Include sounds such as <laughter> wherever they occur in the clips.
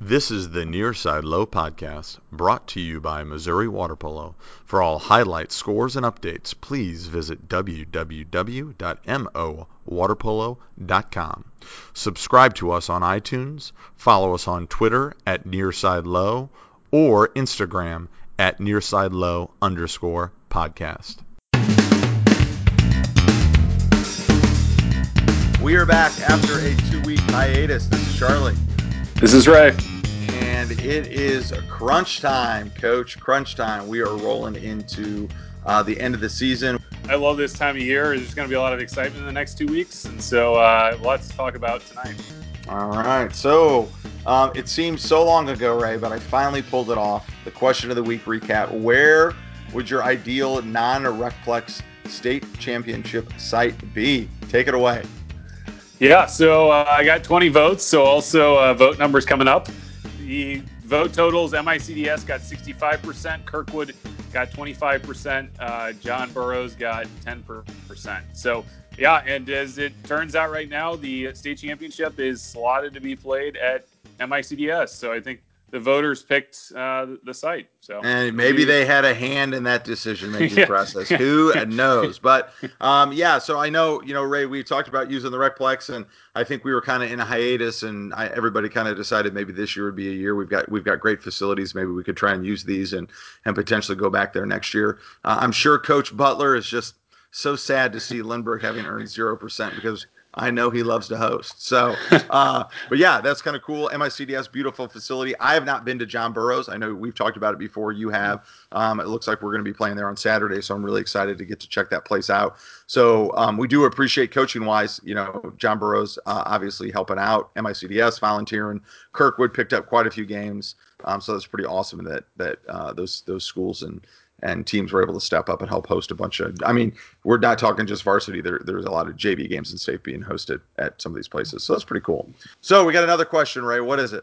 This is the Nearside Low podcast brought to you by Missouri Water Polo. For all highlights, scores, and updates, please visit www.mowaterpolo.com. Subscribe to us on iTunes, follow us on Twitter at Nearside Low or Instagram at Nearside Low underscore podcast. We are back after a two week hiatus. This is Charlie. This is Ray. And it is crunch time, coach. Crunch time. We are rolling into uh, the end of the season. I love this time of year. There's going to be a lot of excitement in the next two weeks. And so uh, lots to talk about tonight. All right. So um, it seems so long ago, Ray, but I finally pulled it off. The question of the week recap Where would your ideal non Recplex state championship site be? Take it away. Yeah, so uh, I got 20 votes. So also uh, vote numbers coming up. The vote totals: MICDS got 65%, Kirkwood got 25%, uh, John Burroughs got 10%. So yeah, and as it turns out right now, the state championship is slotted to be played at MICDS. So I think the voters picked uh, the site. So and maybe they had a hand in that decision making <laughs> yeah. process. Who knows? But um, yeah, so I know you know Ray. We talked about using the Recplex, and I think we were kind of in a hiatus, and I, everybody kind of decided maybe this year would be a year. We've got we've got great facilities. Maybe we could try and use these and and potentially go back there next year. Uh, I'm sure Coach Butler is just so sad to see Lindbergh having earned zero percent because I know he loves to host. So, <laughs> uh, but yeah, that's kind of cool. MICDS, beautiful facility. I have not been to John Burroughs. I know we've talked about it before. You have. Um, it looks like we're going to be playing there on Saturday, so I'm really excited to get to check that place out. So um, we do appreciate coaching wise. You know, John Burroughs uh, obviously helping out. MICDS volunteering. Kirkwood picked up quite a few games. Um, so that's pretty awesome that that uh, those those schools and and teams were able to step up and help host a bunch of. I mean, we're not talking just varsity. There, there's a lot of JV games in state being hosted at some of these places, so that's pretty cool. So we got another question, Ray. What is it?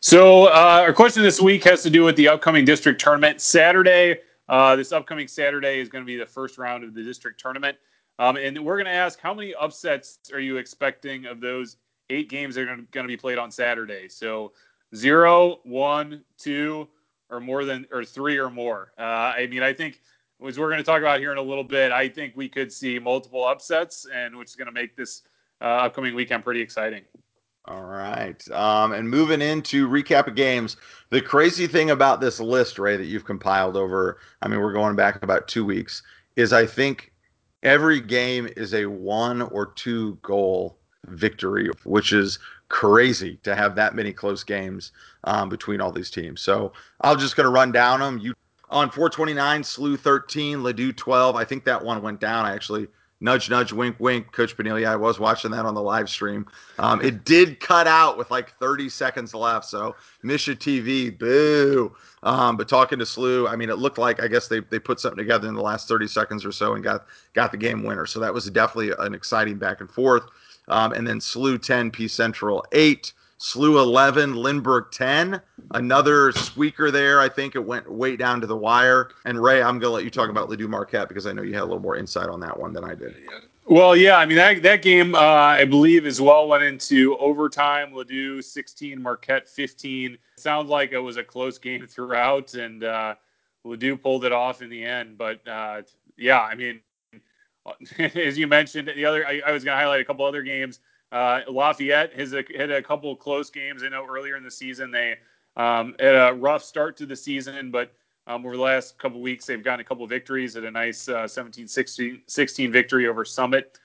So uh, our question this week has to do with the upcoming district tournament Saturday. Uh, this upcoming Saturday is going to be the first round of the district tournament, um, and we're going to ask how many upsets are you expecting of those eight games that are going to be played on Saturday? So zero, one, two or more than or three or more. Uh, I mean, I think as we're going to talk about here in a little bit, I think we could see multiple upsets, and which is going to make this uh, upcoming weekend pretty exciting. All right, um, and moving into recap of games. The crazy thing about this list, Ray, that you've compiled over, I mean, we're going back about two weeks, is I think every game is a one or two goal victory, which is crazy to have that many close games um, between all these teams. So I'm just going to run down them. You on 429, SLU 13, Ladue 12. I think that one went down. I actually nudge, nudge, wink, wink. Coach Benelia, I was watching that on the live stream. Um, it did cut out with like 30 seconds left. So Misha TV, boo. Um, but talking to SLU, I mean, it looked like I guess they, they put something together in the last 30 seconds or so and got got the game winner. So that was definitely an exciting back and forth. Um, and then SLU 10, P Central 8, SLU 11, Lindbergh 10. Another squeaker there. I think it went way down to the wire. And Ray, I'm going to let you talk about Ladue Marquette because I know you had a little more insight on that one than I did. Well, yeah, I mean that that game uh, I believe as well went into overtime. Ladue 16, Marquette 15. It sounds like it was a close game <laughs> throughout, and uh, Ladue pulled it off in the end. But uh, yeah, I mean <laughs> as you mentioned, the other I, I was going to highlight a couple other games. Uh, Lafayette has a, had a couple close games. I know earlier in the season they um, had a rough start to the season, but um, over the last couple weeks they've gotten a couple victories at a nice uh, 17-16 victory over Summit.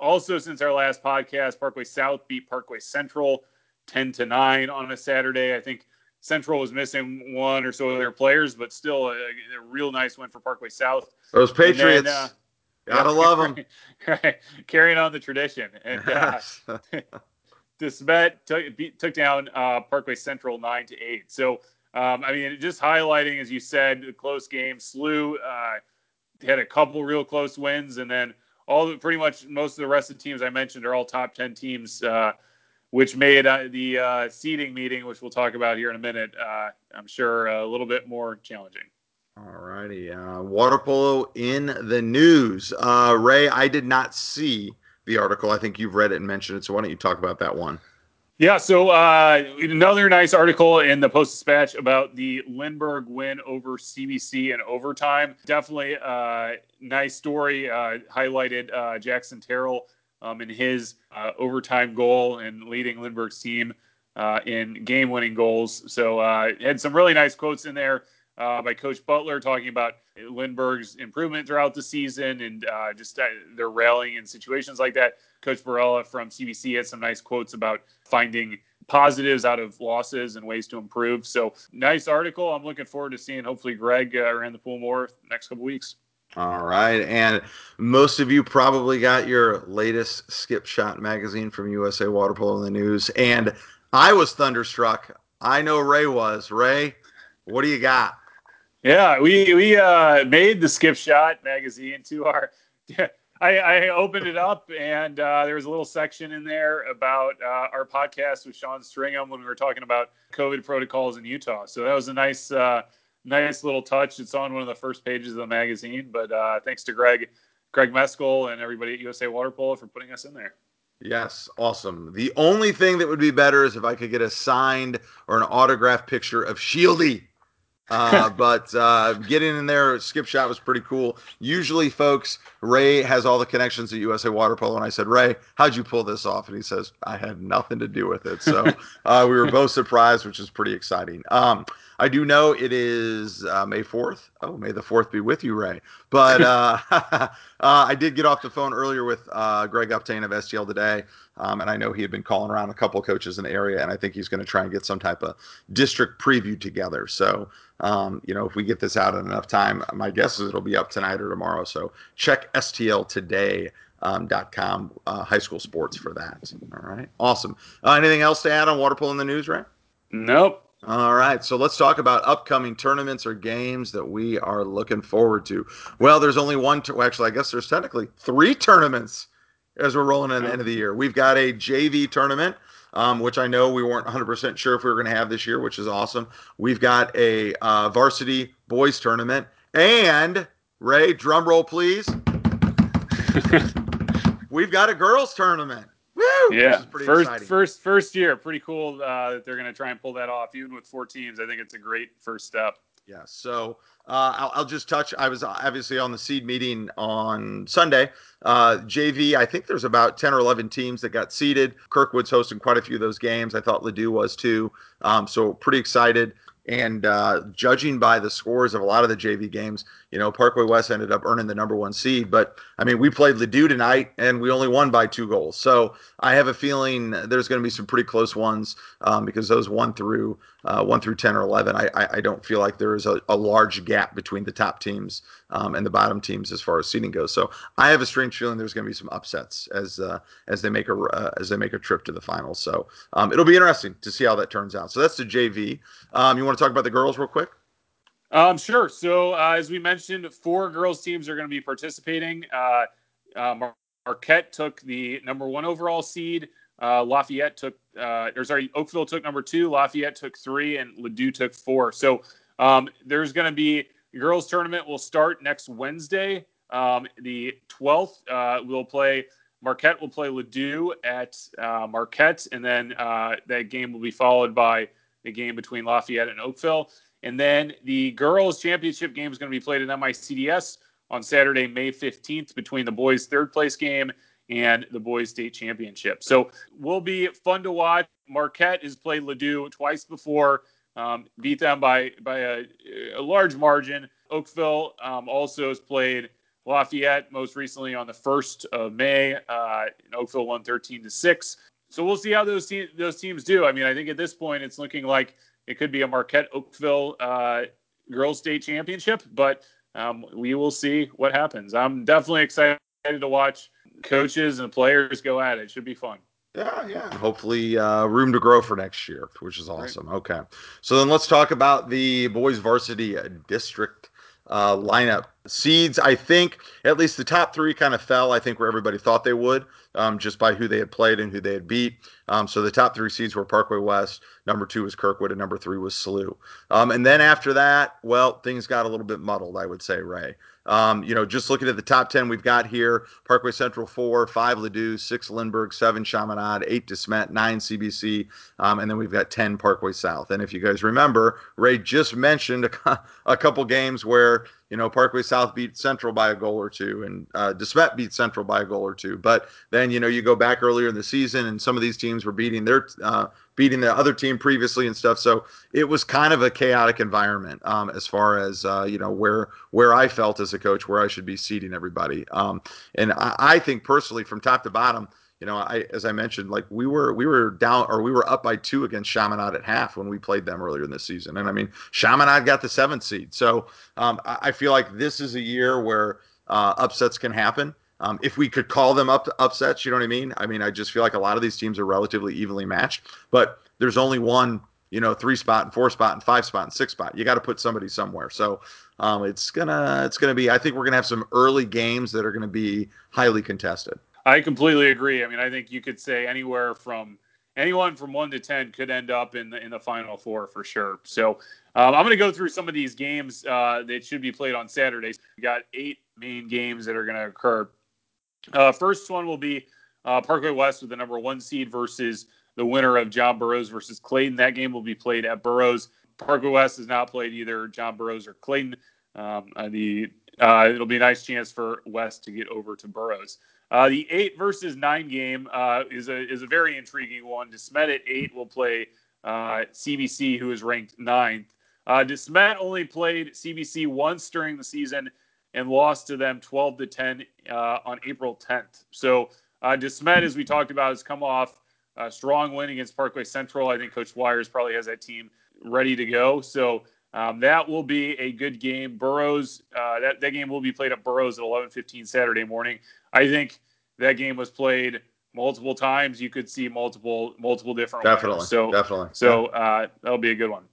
Also, since our last podcast, Parkway South beat Parkway Central 10 to 9 on a Saturday. I think Central was missing one or so of their players, but still a, a real nice win for Parkway South. Those Patriots. Then, uh, Gotta love <laughs> them. right. Carrying on the tradition. And uh, DeSmet <laughs> <laughs> took, took down uh, Parkway Central 9 to 8. So, um, I mean, just highlighting, as you said, the close game. SLU uh, had a couple real close wins, and then all the, pretty much most of the rest of the teams I mentioned are all top 10 teams, uh, which made uh, the uh, seeding meeting, which we'll talk about here in a minute, uh, I'm sure a little bit more challenging. All righty. Uh, water polo in the news. Uh, Ray, I did not see the article. I think you've read it and mentioned it. So why don't you talk about that one? Yeah, so uh, another nice article in the Post Dispatch about the Lindbergh win over CBC in overtime. Definitely a uh, nice story. Uh, highlighted uh, Jackson Terrell um, in his overtime goal and leading Lindbergh's team in game-winning goals. So had some really nice quotes in there Uh, by Coach Butler talking about Lindbergh's improvement throughout the season and uh, just uh, their rallying in situations like that. Coach Barella from CBC had some nice quotes about finding positives out of losses and ways to improve. So nice article. I'm looking forward to seeing hopefully Greg uh, around the pool more next couple weeks. All right. And most of you probably got your latest Skip Shot magazine from USA Water Polo in the news. And I was thunderstruck. I know Ray was. Ray, what do you got? Yeah, we we uh, made the Skip Shot magazine to our <laughs> I, I, opened it up and uh, there was a little section in there about uh, our podcast with Sean Stringham when we were talking about COVID protocols in Utah. So that was a nice, uh, nice little touch. It's on one of the first pages of the magazine. But uh, thanks to Greg, Greg Meskel, and everybody at USA Water Polo for putting us in there. Yes, awesome. The only thing that would be better is if I could get a signed or an autographed picture of Shieldy uh, but uh, getting in there, skip shot was pretty cool. Usually, folks, Ray has all the connections at USA Water Polo, and I said, Ray, how'd you pull this off? And he says, I had nothing to do with it. So <laughs> uh, we were both surprised, which is pretty exciting. Um, I do know it is uh, May 4th. Oh, may the 4th be with you, Ray. But <laughs> uh, <laughs> uh, I did get off the phone earlier with uh, Greg Uptain of STL today. Um, and I know he had been calling around a couple of coaches in the area, and I think he's going to try and get some type of district preview together. So, um, you know, if we get this out in enough time, my guess is it'll be up tonight or tomorrow. So check STL today. Um, .com uh, high school sports for that. All right, awesome. Uh, anything else to add on water polo in the news, right? Nope. All right, so let's talk about upcoming tournaments or games that we are looking forward to. Well, there's only one. Actually, I guess there's technically three tournaments as we're rolling in the end of the year. We've got a JV tournament, um, which I know we weren't 100% sure if we were going to have this year, which is awesome. We've got a uh, varsity boys tournament, and Ray, drum roll, please. <laughs> We've got a girls tournament. Woo! Yeah, first exciting. first first year, pretty cool uh, that they're going to try and pull that off, even with four teams. I think it's a great first step. Yeah. So uh, I'll, I'll, just touch. I was obviously on the seed meeting on Sunday. Uh, JV, I think there's about 10 or 11 teams that got seeded. Kirkwood's hosting quite a few of those games. I thought Ladue was too. Um, so pretty excited. And uh, judging by the scores of a lot of the JV games, you know, Parkway West ended up earning the number one seed. But I mean, we played Ladue tonight, and we only won by two goals. So I have a feeling there's going to be some pretty close ones um, because those one through uh, one through ten or eleven, I, I, I don't feel like there is a, a, large gap between the top teams um, and the bottom teams as far as seeding goes. So I have a strange feeling there's going to be some upsets as uh, as they make a uh, as they make a trip to the finals. So um, it'll be interesting to see how that turns out. So that's the JV. Um, you want to talk about the girls real quick? Um, sure. So uh, as we mentioned, four girls teams are going to be participating. Uh, uh, Marquette took the number one overall seed. Uh, Lafayette took, uh, or sorry, Oakville took number two. Lafayette took three, and Ladue took four. So um, there's going to be girls tournament will start next Wednesday. Um, the 12th, uh, we'll play. Marquette will play Ladue at Marquette, and then that game will be followed by the game between Lafayette and Oakville. And then the girls' championship game is going to be played at MICDS on Saturday, May 15th, between the boys' third place game and the boys' state championship. So will be fun to watch. Marquette has played Ladue twice before, um, beat them by by a, a large margin. Oakville um, also has played Lafayette most recently on the first of May. Uh, Oakville won 13 to six. So we'll see how those te- those teams do. I mean, I think at this point it's looking like it could be a Marquette Oakville uh, girls state championship, but um, we will see what happens. I'm definitely excited to watch coaches and players go at it. it should be fun. Yeah, yeah. Hopefully, uh, room to grow for next year, which is awesome. Right. Okay. So then let's talk about the boys varsity district uh, lineup. Seeds, I think at least the top three kind of fell, I think, where everybody thought they would. Um, just by who they had played and who they had beat. Um, so the top three seeds were Parkway West, number two was Kirkwood, and number three was SLU. Um, and then after that, well, things got a little bit muddled, I would say, Ray. Um, you know, just looking at the top 10 we've got here Parkway Central, four, five Ladue, six Lindbergh, seven Chaminade, eight DeSmet, nine CBC, um, and then we've got 10 Parkway South. And if you guys remember, Ray just mentioned a, <laughs> a couple games where, you know, Parkway South beat Central by a goal or two, and uh, DeSmet beat Central by a goal or two. But then, you know, you go back earlier in the season, and some of these teams were beating their uh, beating the other team previously and stuff. So it was kind of a chaotic environment um, as far as uh, you know where where I felt as a coach where I should be seating everybody. Um, and I, I, think personally, from top to bottom, you know, I as I mentioned, like we were we were down or we were up by two against Chaminade at half when we played them earlier in the season. And I mean, Chaminade got the seventh seed, so um, I, I, feel like this is a year where uh, upsets can happen. Um, if we could call them up upsets, you know what I mean? I mean, I just feel like a lot of these teams are relatively evenly matched, but there's only one, you know, three spot and four spot and five spot and six spot. You got to put somebody somewhere. So um, it's gonna it's gonna be. I think we're gonna have some early games that are gonna be highly contested. I completely agree. I mean, I think you could say anywhere from anyone from one to ten could end up in the in the final four for sure. So um, I'm going to go through some of these games uh, that should be played on Saturdays. We got eight main games that are going to occur. Uh, first one will be uh, Parkway West with the number one seed versus the winner of John Burroughs versus Clayton. That game will be played at Burroughs. Parkway West has not played either John Burroughs or Clayton. Um, uh, the uh, it'll be a nice chance for West to get over to Burroughs. Uh, the eight versus nine game uh, is a is a very intriguing one. DeSmet at eight will play CBC, uh, who is ranked ninth. Uh, DeSmet only played CBC once during the season and lost to them 12 to 10 uh, on April 10th. So uh, DeSmet, as we talked about, has come off a strong win against Parkway Central. I think Coach Wires probably has that team ready to go. So um, that will be a good game. Burroughs, uh, that, that game will be played at Burroughs at 11:15 Saturday morning. I think that game was played multiple times. You could see multiple multiple different. Definitely. Winners. So definitely. So uh, that'll be a good one.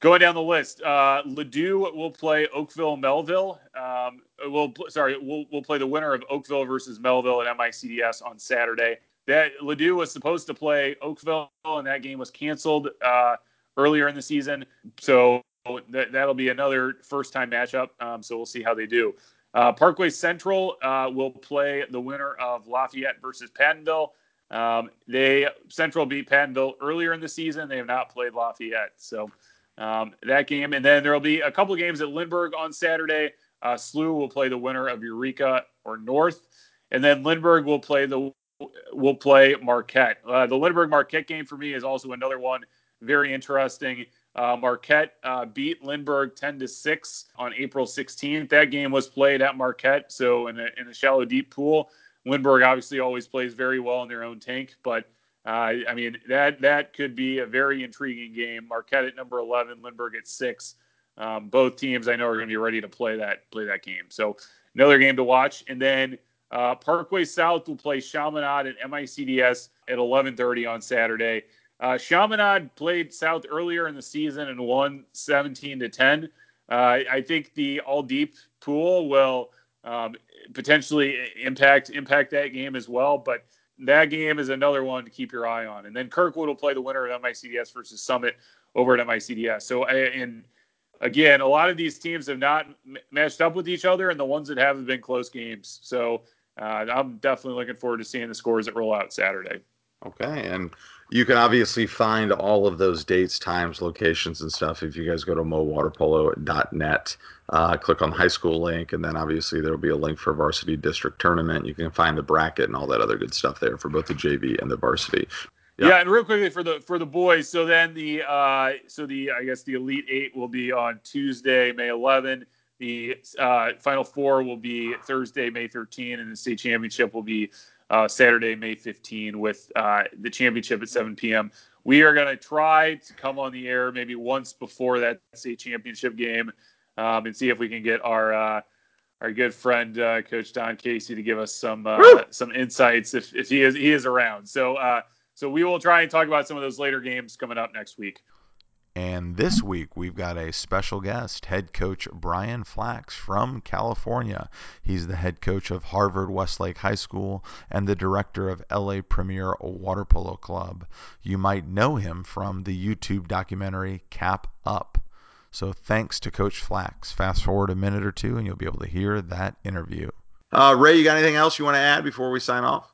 Going down the list, uh, Ladue will play Oakville Melville. Um, we'll sorry, we'll, we'll play the winner of Oakville versus Melville at MICDS on Saturday. That Ladue was supposed to play Oakville, and that game was canceled uh, earlier in the season. So that, that'll be another first-time matchup. Um, so we'll see how they do. Uh, Parkway Central uh, will play the winner of Lafayette versus Pattonville. Um, they Central beat Pattonville earlier in the season. They have not played Lafayette, so um, that game. And then there will be a couple of games at Lindbergh on Saturday. Uh, SLU will play the winner of Eureka or North, and then Lindbergh will play the will play Marquette. Uh, the Lindbergh Marquette game for me is also another one very interesting. Uh, Marquette uh, beat Lindbergh 10 to 6 on April 16th. That game was played at Marquette, so in a, in a shallow, deep pool. Lindbergh obviously always plays very well in their own tank, but uh, I mean, that that could be a very intriguing game. Marquette at number 11, Lindbergh at six. Um, both teams I know are going to be ready to play that play that game. So another game to watch. And then uh, Parkway South will play Chaminade at MICDS at 11:30 on Saturday. Uh, played South earlier in the season and won 17 to 10. Uh, I think the all deep pool will um, potentially impact impact that game as well, but that game is another one to keep your eye on. And then Kirkwood will play the winner of MICDS versus Summit over at MICDS. So, and again, a lot of these teams have not matched up with each other, and the ones that have have been close games. So, uh, I'm definitely looking forward to seeing the scores that roll out Saturday. Okay, and you can obviously find all of those dates, times, locations, and stuff if you guys go to mowaterpolo.net. Uh, click on the high school link, and then obviously there will be a link for varsity district tournament. You can find the bracket and all that other good stuff there for both the JV and the varsity. Yeah. yeah, and real quickly for the for the boys. So then the uh, so the I guess the elite eight will be on Tuesday, May 11. The uh, final four will be Thursday, May 13, and the state championship will be uh, Saturday, May 15, with uh, the championship at 7 p.m. We are going to try to come on the air maybe once before that state championship game um, and see if we can get our uh, our good friend uh, Coach Don Casey to give us some uh, some insights if, if he is he is around. So uh, so we will try and talk about some of those later games coming up next week. And this week we've got a special guest, head coach Brian Flacks from California. He's the head coach of Harvard Westlake High School and the director of LA Premier Water Polo Club. You might know him from the YouTube documentary Cap Up. So thanks to Coach Flacks. Fast forward a minute or two and you'll be able to hear that interview. Uh, Ray, you got anything else you want to add before we sign off?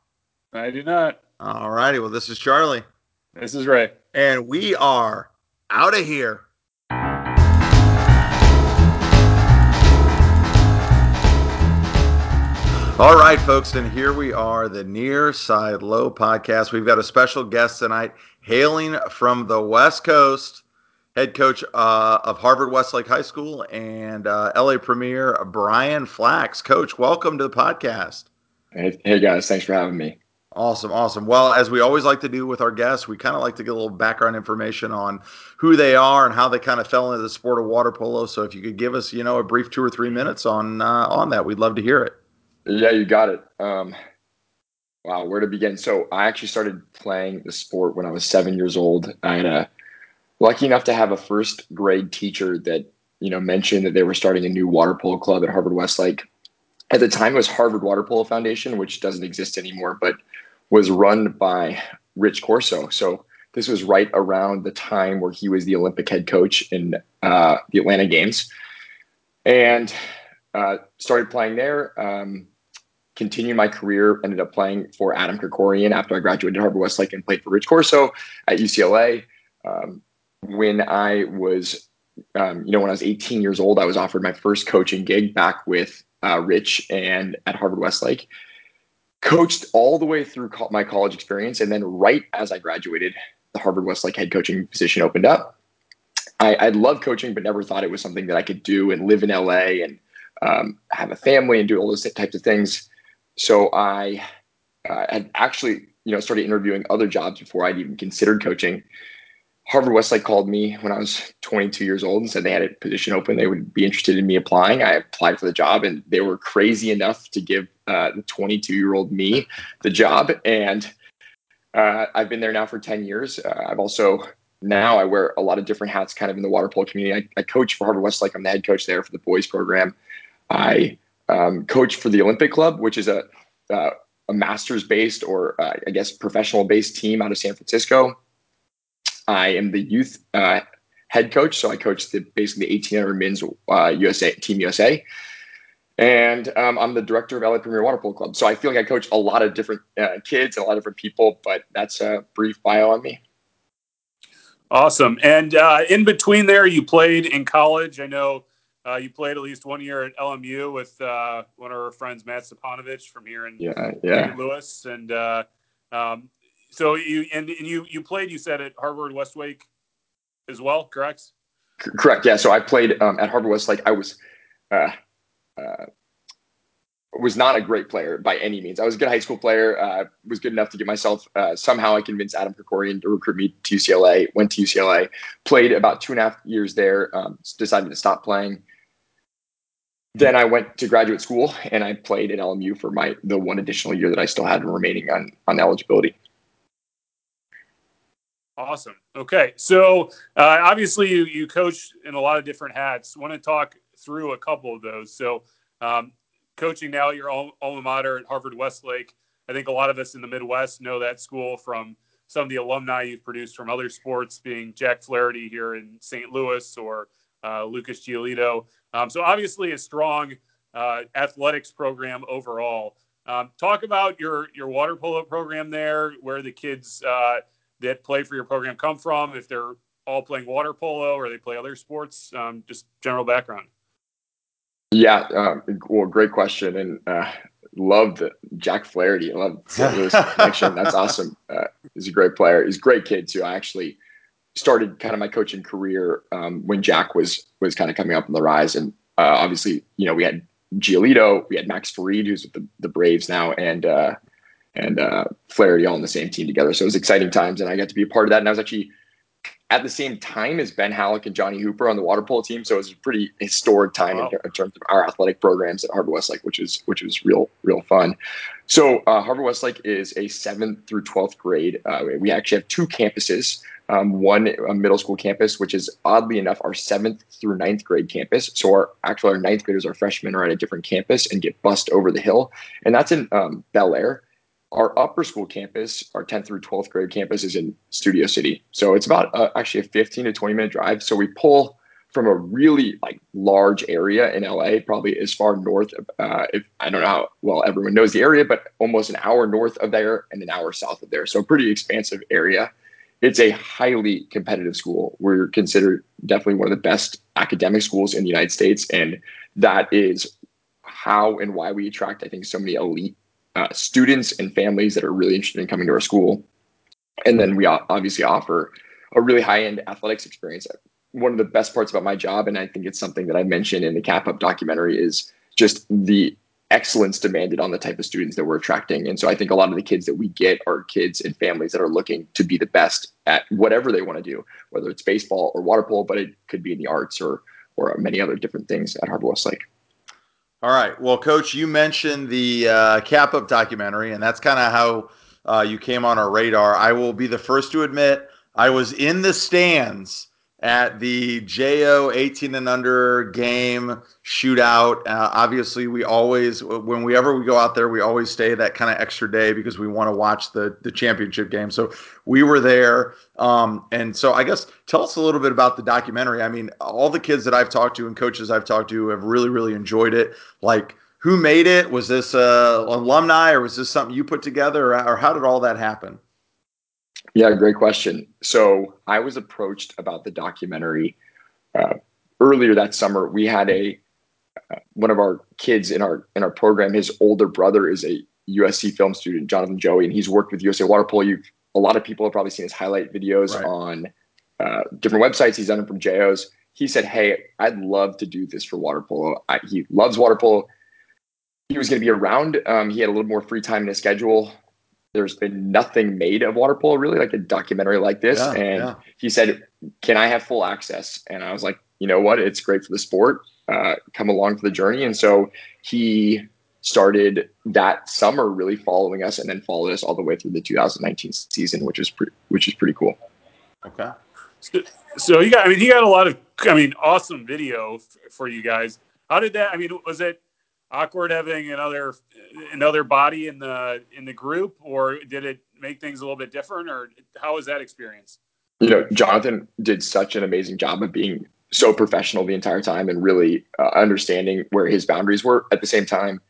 I do not. All righty. Well, this is Charlie. This is Ray. And we are out of here. All right, folks, and here we are, the Near Side Low podcast. We've got a special guest tonight, hailing from the West Coast, head coach uh, of Harvard Westlake High School and uh, LA Premier Brian Flacks. Coach, welcome to the podcast. Hey, hey guys, thanks for having me. Awesome, awesome. Well, as we always like to do with our guests, we kind of like to get a little background information on who they are and how they kind of fell into the sport of water polo. So, if you could give us, you know, a brief two or three minutes on uh, on that, we'd love to hear it. Yeah, you got it. Um, wow, where to begin? So, I actually started playing the sport when I was seven years old. I had a lucky enough to have a first grade teacher that you know mentioned that they were starting a new water polo club at Harvard Westlake. At the time, it was Harvard Water Polo Foundation, which doesn't exist anymore, but was run by Rich Corso. So this was right around the time where he was the Olympic head coach in uh, the Atlanta Games, and uh, started playing there. Um, continued my career. Ended up playing for Adam Krikorian after I graduated Harvard Westlake and played for Rich Corso at UCLA. Um, when I was, um, you know, when I was 18 years old, I was offered my first coaching gig back with uh, Rich and at Harvard Westlake coached all the way through co- my college experience. And then right as I graduated, the Harvard Westlake head coaching position opened up. I, I love coaching, but never thought it was something that I could do and live in LA and um, have a family and do all those types of things. So I uh, had actually, you know, started interviewing other jobs before I'd even considered coaching. Harvard Westlake called me when I was 22 years old and said they had a position open. They would be interested in me applying. I applied for the job, and they were crazy enough to give uh, the 22 year old me the job. And uh, I've been there now for 10 years. Uh, I've also now I wear a lot of different hats, kind of in the water polo community. I, I coach for Harvard Westlake. I'm the head coach there for the boys program. I um, coach for the Olympic Club, which is a uh, a masters based or uh, I guess professional based team out of San Francisco. I am the youth uh, head coach, so I coach the basically the 1800 men's USA Team USA and um, I'm the director of LA Premier Water Polo Club. So I feel like I coach a lot of different uh, kids and a lot of different people, but that's a brief bio on me. Awesome. And uh, in between there, you played in college. I know uh, you played at least one year at LMU with uh, one of our friends, Matt Stepanovich from here in yeah, yeah. St. Louis. And uh, um, so you and, and, you you played, you said, at Harvard Westlake as well, correct? C- correct. Yeah. So I played um, at Harvard Westlake. I was uh, uh, was not a great player by any means. I was a good high school player. Uh, was good enough to get myself. Uh, somehow I convinced Adam Krikorian to recruit me to UCLA. Went to UCLA, played about two and a half years there. Um, decided to stop playing. Then I went to graduate school and I played at LMU for my the one additional year that I still had remaining on on eligibility. Awesome. Okay, so uh, obviously you you coach in a lot of different hats. Want to talk through a couple of those. So, um, coaching now your alma mater at Harvard Westlake. I think a lot of us in the Midwest know that school from some of the alumni you've produced from other sports, being Jack Flaherty here in St. Louis or uh, Lucas Giolito. Um, so, obviously, a strong uh, athletics program overall. Um, talk about your your water polo program there, where the kids uh, that play for your program come from, if they're all playing water polo or they play other sports, um, just general background. Yeah, um, well, great question, and uh, loved Jack Flaherty. Love St. Louis <laughs> connection. That's awesome. Uh, he's a great player. He's a great kid too. I actually started kind of my coaching career um, when Jack was was kind of coming up on the rise, and uh, obviously, you know, we had Giolito, we had Max Fried, who's with the, the Braves now, and uh, and uh, Flaherty all on the same team together. So it was exciting times, and I got to be a part of that. And I was actually at the same time as Ben Hallock and Johnny Hooper on the water polo team. So it was a pretty historic time wow. in, in, terms of our athletic programs at Harvard Westlake, which is which was real real fun. So uh, Harvard Westlake is a seventh through twelfth grade. Uh, we actually have two campuses. um, one a middle school campus, which is oddly enough our seventh through ninth grade campus. So our actually our ninth graders, our freshmen, are at a different campus and get bused over the hill, and that's in um, Bel Air. Our upper school campus, our 10th through 12th grade campus, is in Studio City. So it's about uh, actually a 15 to 20 minute drive. So we pull from a really like large area in LA, probably as far north. Uh, if I don't know how well everyone knows the area, but almost an hour north of there and an hour south of there. So pretty expansive area. It's a highly competitive school. We're considered definitely one of the best academic schools in the United States, and that is how and why we attract, I think, so many elite uh, students and families that are really interested in coming to our school. And then we obviously offer a really high end athletics experience. One of the best parts about my job, and I think it's something that I mentioned in the Cap Up documentary, is just the excellence demanded on the type of students that we're attracting. And so I think a lot of the kids that we get are kids and families that are looking to be the best at whatever they want to do, whether it's baseball or water polo, but it could be in the arts or or many other different things at Harvard Westlake. All right. Well, Coach, you mentioned the uh, Cap Up documentary, and that's kind of how uh, you came on our radar. I will be the first to admit I was in the stands at the JO 18 and under game shootout. Uh, obviously, we always, when we go out there, we always stay that kind of extra day because we want to watch the the championship game. So we were there, um, and so I guess tell us a little bit about the documentary. I mean, all the kids that I've talked to and coaches I've talked to have really really enjoyed it. Like. Who made it? Was this uh, alumni, or was this something you put together, or, or how did all that happen? Yeah, great question. So I was approached about the documentary uh, earlier that summer. We had a uh, one of our kids in our in our program. His older brother is a USC film student, Jonathan Joey, and he's worked with USA Water Polo. You a lot of people have probably seen his highlight videos right. on uh, different websites. He's done them from JOs. He said, "Hey, I'd love to do this for water polo. I, he loves water polo. He was going to be around. Um, he had a little more free time in his schedule there's been nothing made of water polo really like a documentary like this. Yeah, and yeah. he said can i have full access? And i was like you know what? It's great for the sport. Uh, come along for the journey. And so he started that summer really following us and then followed us all the way through the 2019 season which is pretty which is pretty cool. Okay. So, so you got i mean he got a lot of i mean awesome video for you guys. How did that i mean was it awkward having another another body in the in the group, or did it make things a little bit different, or how was that experience? You know, Jonathan did such an amazing job of being so professional the entire time and really uh, understanding where his boundaries were. At the same time,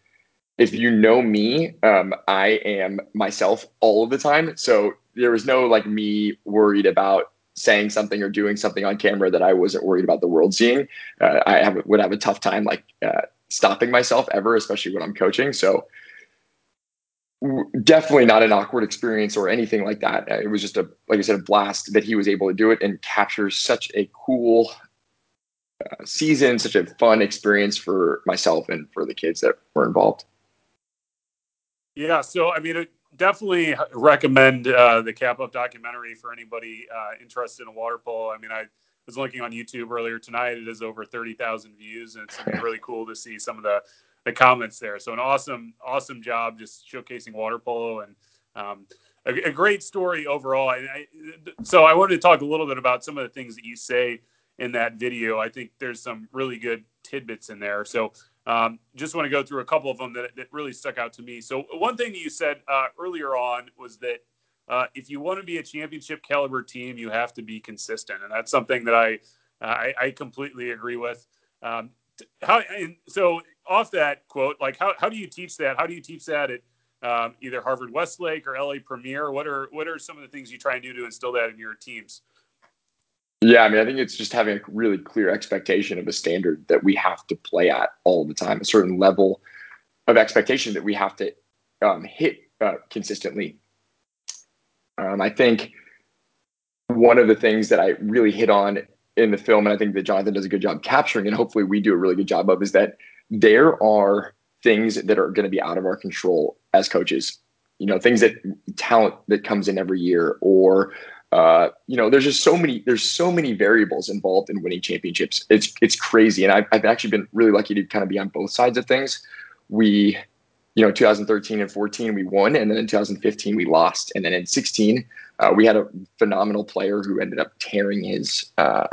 if you know me, um, I am myself all of the time. So there was no like me worried about saying something or doing something on camera that I wasn't worried about the world seeing. Uh, I have, would have a tough time like uh, stopping myself ever, especially when I'm coaching. So definitely not an awkward experience or anything like that. It was just a, like I said, a blast that he was able to do it and capture such a cool uh, season, such a fun experience for myself and for the kids that were involved. Yeah. So, I mean, definitely recommend uh, the Cap Up documentary for anybody uh, interested in water polo. I mean, I, was looking on YouTube earlier tonight. It has over 30,000 views, and it's <laughs> really cool to see some of the, the comments there. So an awesome, awesome job just showcasing water polo and um, a, a, great story overall. I, I, so I wanted to talk a little bit about some of the things that you say in that video. I think there's some really good tidbits in there. So um, just want to go through a couple of them that, that really stuck out to me. So one thing you said uh, earlier on was that uh, if you want to be a championship caliber team, you have to be consistent, and that's something that I I, I completely agree with. Um, how and so off that quote, like how, how do you teach that? How do you teach that at um, either Harvard Westlake or LA Premier? What are what are some of the things you try and do to instill that in your teams? Yeah, I mean, I think it's just having a really clear expectation of a standard that we have to play at all the time, a certain level of expectation that we have to um, hit uh, consistently um, I think one of the things that I really hit on in the film, and I think that Jonathan does a good job capturing, and hopefully we do a really good job of, is that there are things that are going to be out of our control as coaches. You know, things that talent that comes in every year, or uh, you know, there's just so many. There's so many variables involved in winning championships. It's it's crazy, and I've, I've actually been really lucky to kind of be on both sides of things. We you know 2013 and 14 we won and then in 2015 we lost and then in 16 Uh, we had a phenomenal player who ended up tearing his uh,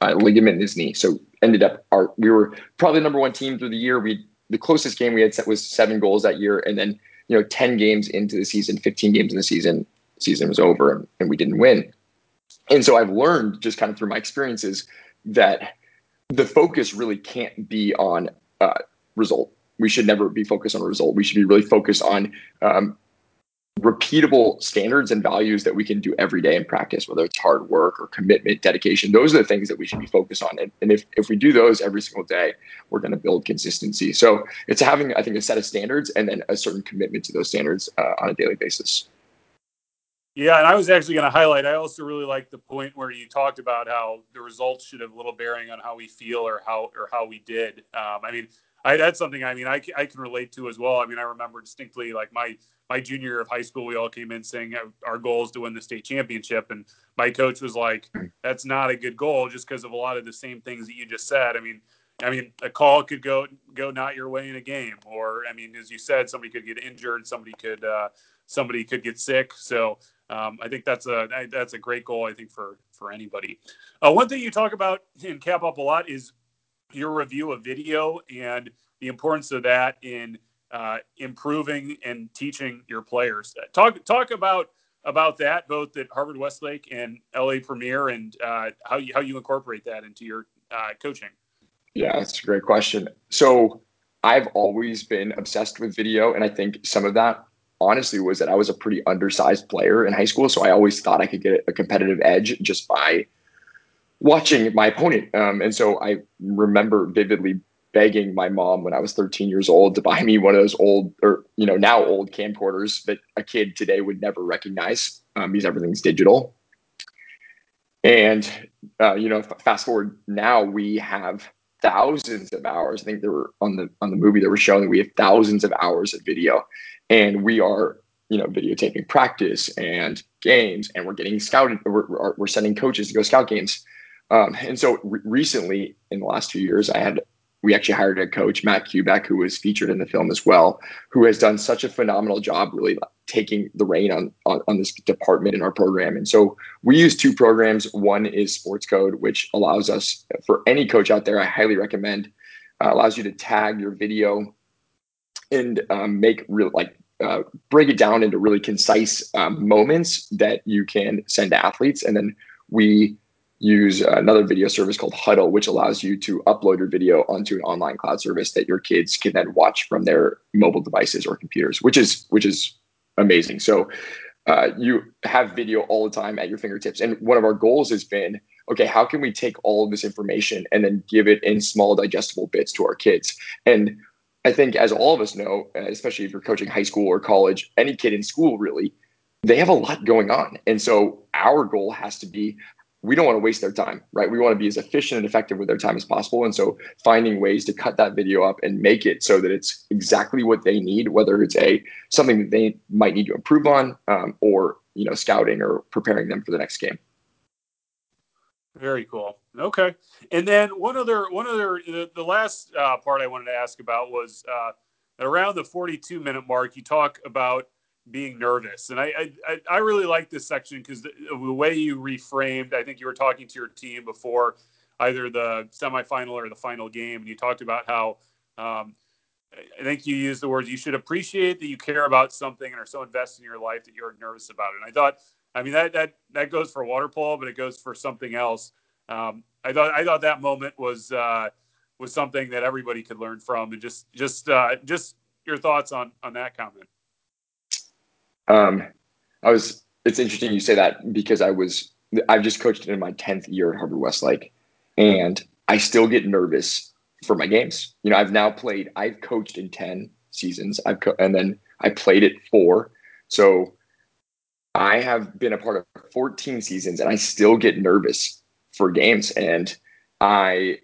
uh, ligament in his knee. So ended up our we were probably the number one team through the year. We the closest game we had set was seven goals that year, and then you know ten games into the season, fifteen games in the season, season was over, and, and we didn't win. And so I've learned just kind of through my experiences that the focus really can't be on uh, result. We should never be focused on a result. We should be really focused on um, repeatable standards and values that we can do every day in practice, whether it's hard work or commitment, dedication. Those are the things that we should be focused on. And, and if, if we do those every single day, we're going to build consistency. So it's having, I think, a set of standards and then a certain commitment to those standards uh, on a daily basis. Yeah, and I was actually going to highlight. I also really like the point where you talked about how the results should have little bearing on how we feel or how or how we did. Um, I mean, I, that's something I mean I, I can relate to as well. I mean, I remember distinctly like my my junior year of high school, we all came in saying our goal is to win the state championship, and my coach was like, "That's not a good goal, just because of a lot of the same things that you just said." I mean, I mean, a call could go go not your way in a game, or I mean, as you said, somebody could get injured, somebody could uh, somebody could get sick. So um, I think that's a that's a great goal. I think for for anybody. Uh, one thing you talk about in Cap Up a lot is your review of video and the importance of that in uh, improving and teaching your players. Talk talk about about that both at Harvard Westlake and LA Premier, and uh, how you how you incorporate that into your uh, coaching. Yeah, that's a great question. So I've always been obsessed with video, and I think some of that honestly was that I was a pretty undersized player in high school, so I always thought I could get a competitive edge just by watching my opponent. Um, and so I remember vividly begging my mom when I was 13 years old to buy me one of those old or you know now old camcorders that a kid today would never recognize um, because everything's digital. And uh, you know, fast forward now, we have thousands of hours. I think there were on the on the movie that were showing that we have thousands of hours of video, and we are you know videotaping practice and games, and we're getting scouted. We're, we're sending coaches to go scout games. Um, and so re- recently, in the last two years, I had we actually hired a coach, Matt Kubek, who was featured in the film as well, who has done such a phenomenal job really taking the reign on, on, on, this department in our program. And so we use two programs. One is Sports Code, which allows us, for any coach out there, I highly recommend, uh, allows you to tag your video and um, make real, like, uh, break it down into really concise um, moments that you can send to athletes. And then we use another video service called Hudl, which allows you to upload your video onto an online cloud service that your kids can then watch from their mobile devices or computers, which is which is amazing. So uh, you have video all the time at your fingertips. And one of our goals has been, okay, how can we take all of this information and then give it in small digestible bits to our kids? And I think, as all of us know, especially if you're coaching high school or college, any kid in school really, they have a lot going on. And so our goal has to be we don't want to waste their time, right? We want to be as efficient and effective with their time as possible. And so finding ways to cut that video up and make it so that it's exactly what they need, whether it's a something that they might need to improve on, um, or you know, scouting or preparing them for the next game. Very cool. Okay, and then one other, one other, the, the last uh, part I wanted to ask about was uh, around the 42 minute mark. You talk about being nervous. And I I, I really like this section because the, the, way you reframed, I think you were talking to your team before either the semifinal or the final game, and you talked about how um, I think you used the words you should appreciate that you care about something and are so invested in your life that you're nervous about it. And I thought, I mean that that that goes for water polo, but it goes for something else. Um, I thought I thought that moment was uh, was something that everybody could learn from, and just just uh, just your thoughts on on that comment. Um, I was. It's interesting you say that because I was. I've just coached in my tenth year at Harvard Westlake, and I still get nervous for my games. You know, I've now played. I've coached in ten seasons. I've co- and then I played it four. So I have been a part of 14 seasons, and I still get nervous for games. And I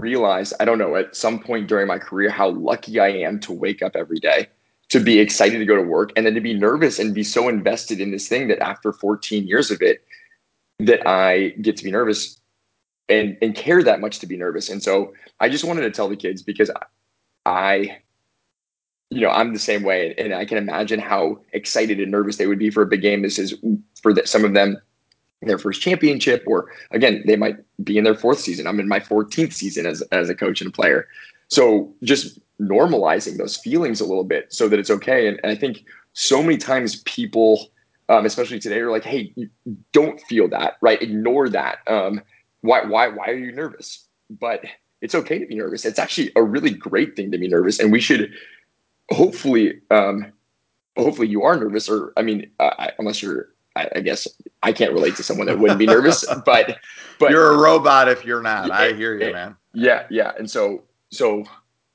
realized, I don't know, at some point during my career, how lucky I am to wake up every day to be excited to go to work and then to be nervous and be so invested in this thing that after 14 years of it that I get to be nervous and and care that much to be nervous. And so I just wanted to tell the kids because I you know, I'm the same way, and I can imagine how excited and nervous they would be for a big game. This is for the, some of them their first championship, or again, they might be in their fourth season. I'm in my 14th season as as a coach and a player. So just normalizing those feelings a little bit so that it's okay. And, and I think so many times people, um, especially today, are like, "Hey, don't feel that, right? Ignore that. Um, why, why, why are you nervous?" But it's okay to be nervous. It's actually a really great thing to be nervous, and we should hopefully, um, hopefully, you are nervous. Or I mean, uh, unless you're I, I, guess I can't relate to someone that wouldn't be nervous, <laughs> but but you're a robot if you're not. I hear you, man. Yeah, yeah. And so so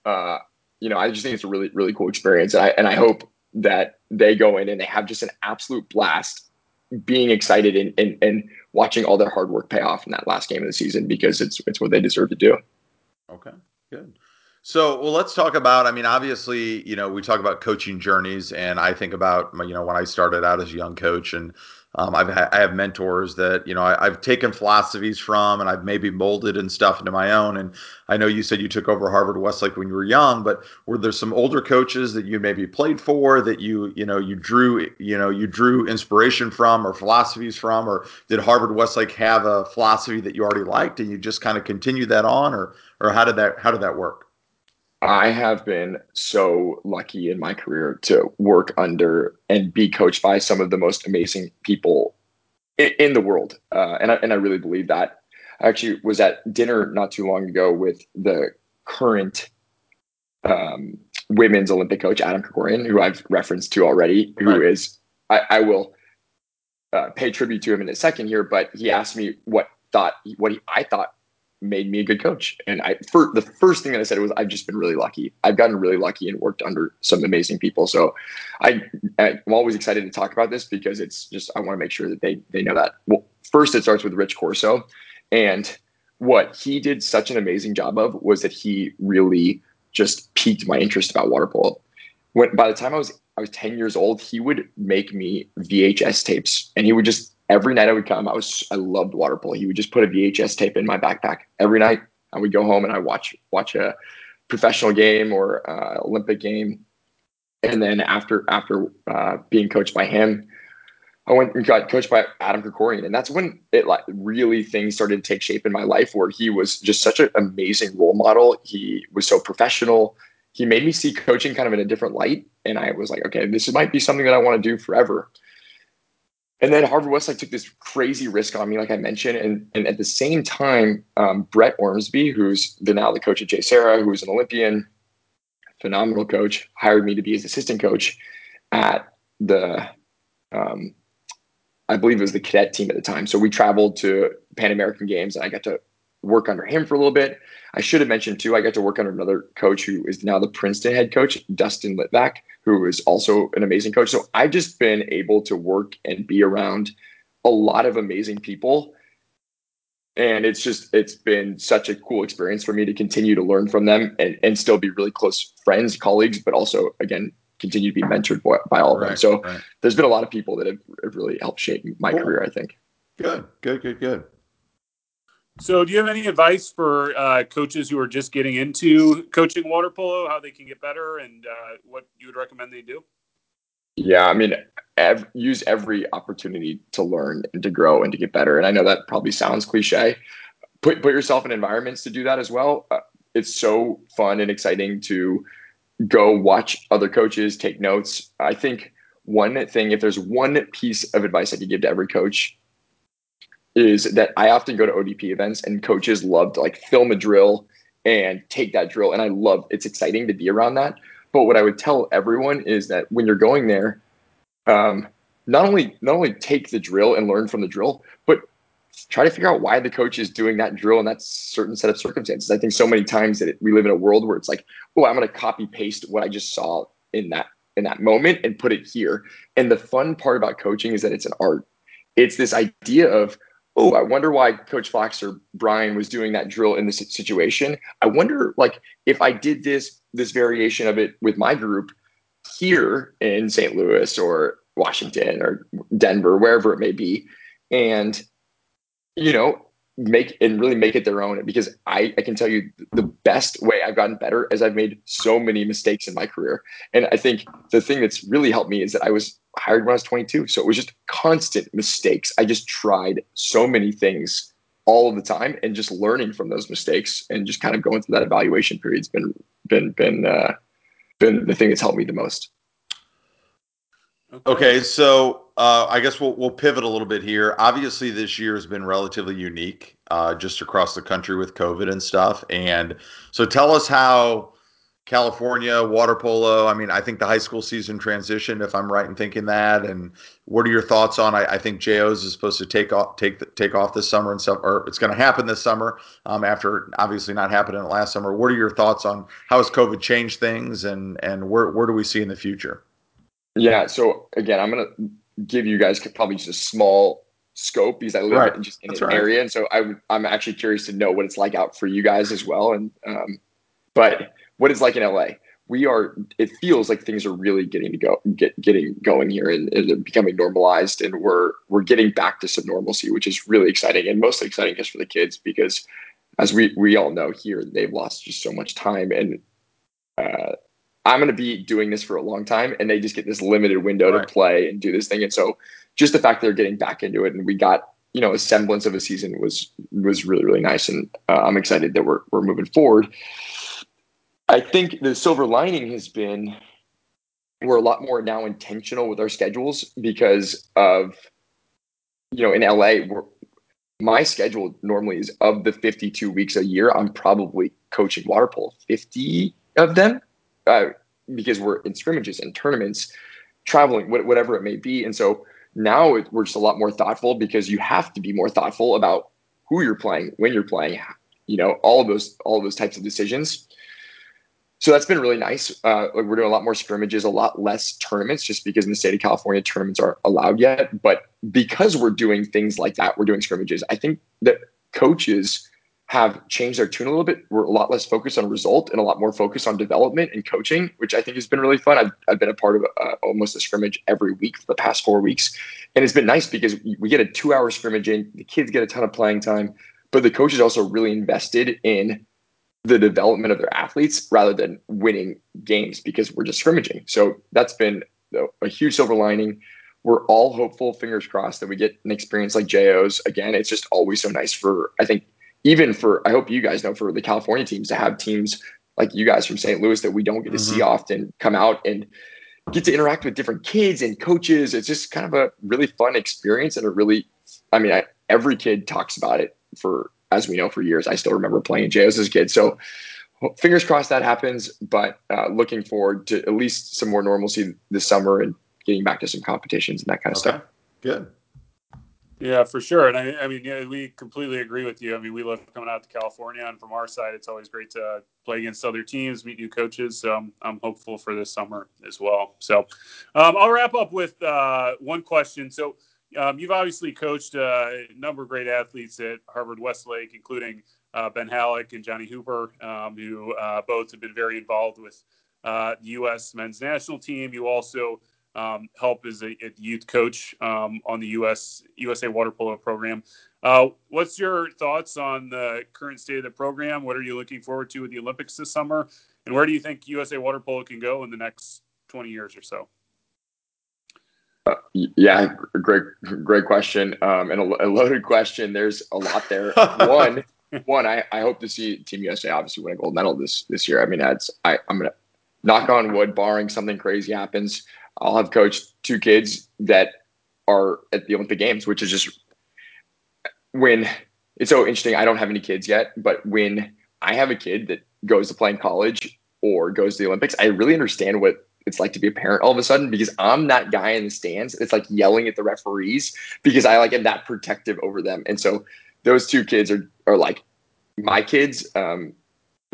uh, you know, I just think it's a really really cool experience, and I and I hope that they go in and they have just an absolute blast being excited and, and, and watching all their hard work pay off in that last game of the season because it's it's what they deserve to do. Okay, good. So, well, let's talk about. I mean, obviously, you know, we talk about coaching journeys, and I think about, you know, when I started out as a young coach, and um, I've ha- I have mentors that you know I, have taken philosophies from, and I've maybe molded and stuff into my own. And I know you said you took over Harvard Westlake when you were young, but were there some older coaches that you maybe played for that you you know you drew you know you drew inspiration from or philosophies from, or did Harvard Westlake have a philosophy that you already liked and you just kind of continued that on, or or how did that how did that work? I have been so lucky in my career to work under and be coached by some of the most amazing people in, in the world, uh, and I, and I really believe that. I actually was at dinner not too long ago with the current um, women's Olympic coach Adam Krikorian, who I've referenced to already, who right. is I, I will uh, pay tribute to him in a second here, but he asked me what thought what he, I thought made me a good coach. And I, for the first thing that I said was, I've just been really lucky. I've gotten really lucky and worked under some amazing people. So I, I'm always excited to talk about this because it's just, I want to make sure that they, they know that. Well, first it starts with Rich Corso and what he did such an amazing job of was that he really just piqued my interest about water polo. When, by the time I was, I was 10 years old, he would make me VHS tapes and he would just every night I would come, I was I loved water polo. He would just put a VHS tape in my backpack every night. I would go home and I watch watch a professional game or uh, Olympic game, and then after after uh, being coached by him, I went and got coached by Adam Krikorian, and that's when it like really things started to take shape in my life. Where he was just such an amazing role model. He was so professional. He made me see coaching kind of in a different light, and I was like, okay, this might be something that I want to do forever. And then Harvard Westlake took this crazy risk on me, like I mentioned. And, and at the same time, um, Brett Ormsby, who's the now the coach at JSerra, who's an Olympian, phenomenal coach, hired me to be his assistant coach at the, um, I believe it was the cadet team at the time. So we traveled to Pan American Games and I got to work under him for a little bit. I should have mentioned too, I got to work under another coach who is now the Princeton head coach, Dustin Litvak, who is also an amazing coach. So I've just been able to work and be around a lot of amazing people. And it's just, it's been such a cool experience for me to continue to learn from them and, and still be really close friends, colleagues, but also, again, continue to be mentored by, by all of right, them. So right. there's been a lot of people that have, have really helped shape my cool. career, I think. Good, good, good, good. So, do you have any advice for uh, coaches who are just getting into coaching water polo, how they can get better, and uh, what you would recommend they do? Yeah, I mean, ev- use every opportunity to learn and to grow and to get better. And I know that probably sounds cliche. Put put yourself in environments to do that as well. Uh, it's so fun and exciting to go watch other coaches, take notes. I think one thing, if there's one piece of advice I could give to every coach, is that I often go to ODP events and coaches love to like film a drill and take that drill. And I love it's exciting to be around that. But what I would tell everyone is that when you're going there, um, not only not only take the drill and learn from the drill, but try to figure out why the coach is doing that drill in that certain set of circumstances. I think so many times that it, we live in a world where it's like, oh, I'm going to copy paste what I just saw in that in that moment and put it here. And the fun part about coaching is that it's an art. It's this idea of oh, I wonder why Coach Fox or Brian was doing that drill in this situation. I wonder, like, if I did this this variation of it with my group here in St. Louis or Washington or Denver, wherever it may be, and you know, make and really make it their own because I, I can tell you the best way I've gotten better is I've made so many mistakes in my career. And I think the thing that's really helped me is that I was hired when I was 22. So it was just constant mistakes. I just tried so many things all of the time and just learning from those mistakes and just kind of going through that evaluation period has been been been uh, been the thing that's helped me the most. Okay, so uh, I guess we'll we'll pivot a little bit here. Obviously, this year has been relatively unique, uh, just across the country with COVID and stuff. And so, tell us how California water polo. I mean, I think the high school season transitioned, if I'm right in thinking that. And what are your thoughts on? I, I think JOs is supposed to take off take take off this summer and stuff, or it's going to happen this summer. Um, after obviously not happening last summer. What are your thoughts on how has COVID changed things, and and where where do we see in the future? Yeah. So again, I'm gonna give you guys probably just a small scope because I live right. in just in That's an right. area, and so I I'm actually curious to know what it's like out for you guys as well. And um, but what it's like in LA, we are. It feels like things are really getting to go get getting going here and, and becoming normalized, and we're we're getting back to some normalcy, which is really exciting and mostly exciting just for the kids because as we we all know here, they've lost just so much time and. Uh, I'm going to be doing this for a long time, and they just get this limited window right. to play and do this thing. And so, just the fact they're getting back into it, and we got you know a semblance of a season was was really really nice, and uh, I'm excited that we're we're moving forward. I think the silver lining has been we're a lot more now intentional with our schedules because of you know in LA we're my schedule normally is of the 52 weeks a year i'm probably coaching water polo 50 of them uh, because we're in scrimmages and tournaments, traveling, whatever it may be. And so now it, we're just a lot more thoughtful because you have to be more thoughtful about who you're playing, when you're playing, you know, all of those, all those types of decisions. So that's been really nice. Uh, we're doing a lot more scrimmages, a lot less tournaments, just because in the state of California tournaments aren't allowed yet. But because we're doing things like that, we're doing scrimmages. I think that coaches have changed their tune a little bit. We're a lot less focused on result and a lot more focused on development and coaching, which I think has been really fun. I've, I've been a part of uh, almost a scrimmage every week for the past four weeks. And it's been nice because we get a two hour scrimmage in, the kids get a ton of playing time, but the coaches also really invested in the development of their athletes rather than winning games because we're just scrimmaging. So that's been a huge silver lining. We're all hopeful, fingers crossed, that we get an experience like JO's. Again, it's just always so nice for, I think, even for I hope you guys know for the California teams to have teams like you guys from St. Louis that we don't get to mm-hmm. see often come out and get to interact with different kids and coaches. It's just kind of a really fun experience and a really, I mean, I, every kid talks about it for, as we know, for years. I still remember playing JOs as a kid. So fingers crossed that happens, but uh, looking forward to at least some more normalcy this summer and getting back to some competitions and that kind of okay. stuff. Good. Yeah, for sure. And I, I mean, yeah, we completely agree with you. I mean, we love coming out to California, and from our side, it's always great to play against other teams, meet new coaches. So I'm, I'm hopeful for this summer as well. So um, I'll wrap up with uh, one question. So um, you've obviously coached uh, a number of great athletes at Harvard Westlake, including uh, Ben Hallock and Johnny Hooper, um, who uh, both have been very involved with uh, the U.S. men's national team. You also um, help as a, a, youth coach um, on the US USA water polo program. Uh, what's your thoughts on the current state of the program? What are you looking forward to with the Olympics this summer? And where do you think USA water polo can go in the next 20 years or so? Yeah, great, great question, um, and a, a, loaded question. There's a lot there. one, <laughs> one, I, I hope to see Team USA obviously win a gold medal this this year. I mean, that's I, I'm gonna knock on wood, barring something crazy happens. I'll have coached two kids that are at the Olympic Games, which is just when it's so interesting. I don't have any kids yet, but when I have a kid that goes to play in college or goes to the Olympics, I really understand what it's like to be a parent all of a sudden because I'm that guy in the stands. It's like yelling at the referees because I like am that protective over them. And so those two kids are are like my kids. Um,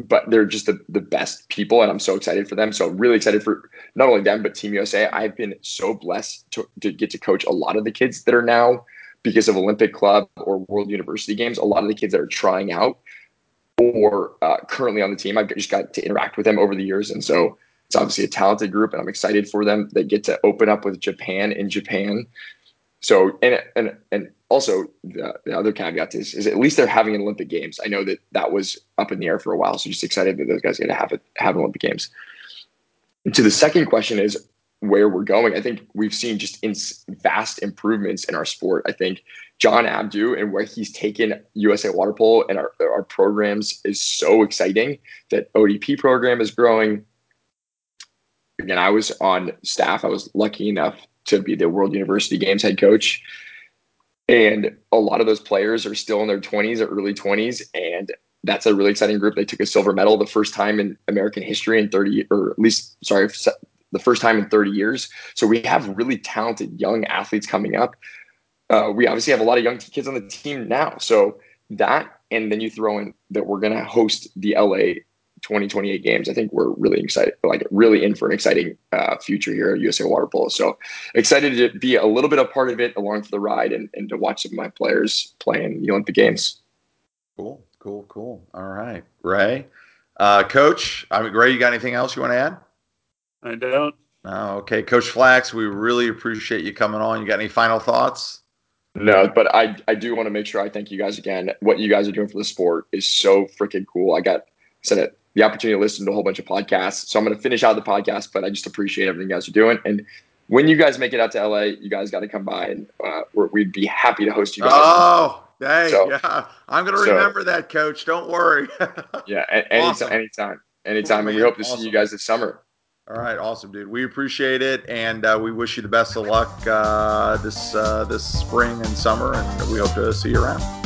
but they're just the, the best people and I'm so excited for them. So really excited for not only them, but Team USA. I've been so blessed to, to get to coach a lot of the kids that are now because of Olympic Club or World University Games, a lot of the kids that are trying out or uh, currently on the team. I've just got to interact with them over the years. And so it's obviously a talented group and I'm excited for them. They get to open up with Japan in Japan. So, and, and, and also the, the other caveat is, is at least they're having an Olympic Games. I know that that was up in the air for a while, so just excited that those guys get to have it, have Olympic Games. To the second question is where we're going. I think we've seen just in vast improvements in our sport. I think John Abdu and where he's taken USA Water Polo and our, our programs is so exciting. That ODP program is growing. Again, I was on staff. I was lucky enough to be the World University Games head coach. And a lot of those players are still in their 20s or early 20s. And that's a really exciting group. They took a silver medal the first time in American history in 30, or at least, sorry, the first time in 30 years. So we have really talented young athletes coming up. Uh, we obviously have a lot of young kids on the team now. So that, and then you throw in that we're going to host the LA 2028 games. I think we're really excited, like really in for an exciting uh, future here at USA Water Polo. So excited to be a little bit a part of it along for the ride and, and to watch some of my players play in the Olympic Games. Cool, cool, cool. All right. Ray, uh, coach, I mean, Ray, you got anything else you want to add? I don't. Oh, okay. Coach Flacks, we really appreciate you coming on. You got any final thoughts? No, but I, I do want to make sure I thank you guys again. What you guys are doing for the sport is so freaking cool. I got said it the opportunity to listen to a whole bunch of podcasts. So I'm going to finish out the podcast, but I just appreciate everything you guys are doing. And when you guys make it out to LA, you guys got to come by and uh, we'd be happy to host you guys. Oh, hey, so, yeah. I'm going to so, remember that, coach. Don't worry. <laughs> yeah, anytime, awesome. anytime, anytime. and we hope to awesome. see you guys this summer. All right, awesome, dude. We appreciate it, and uh, we wish you the best of luck uh, this uh, this spring and summer, and we hope to see you around.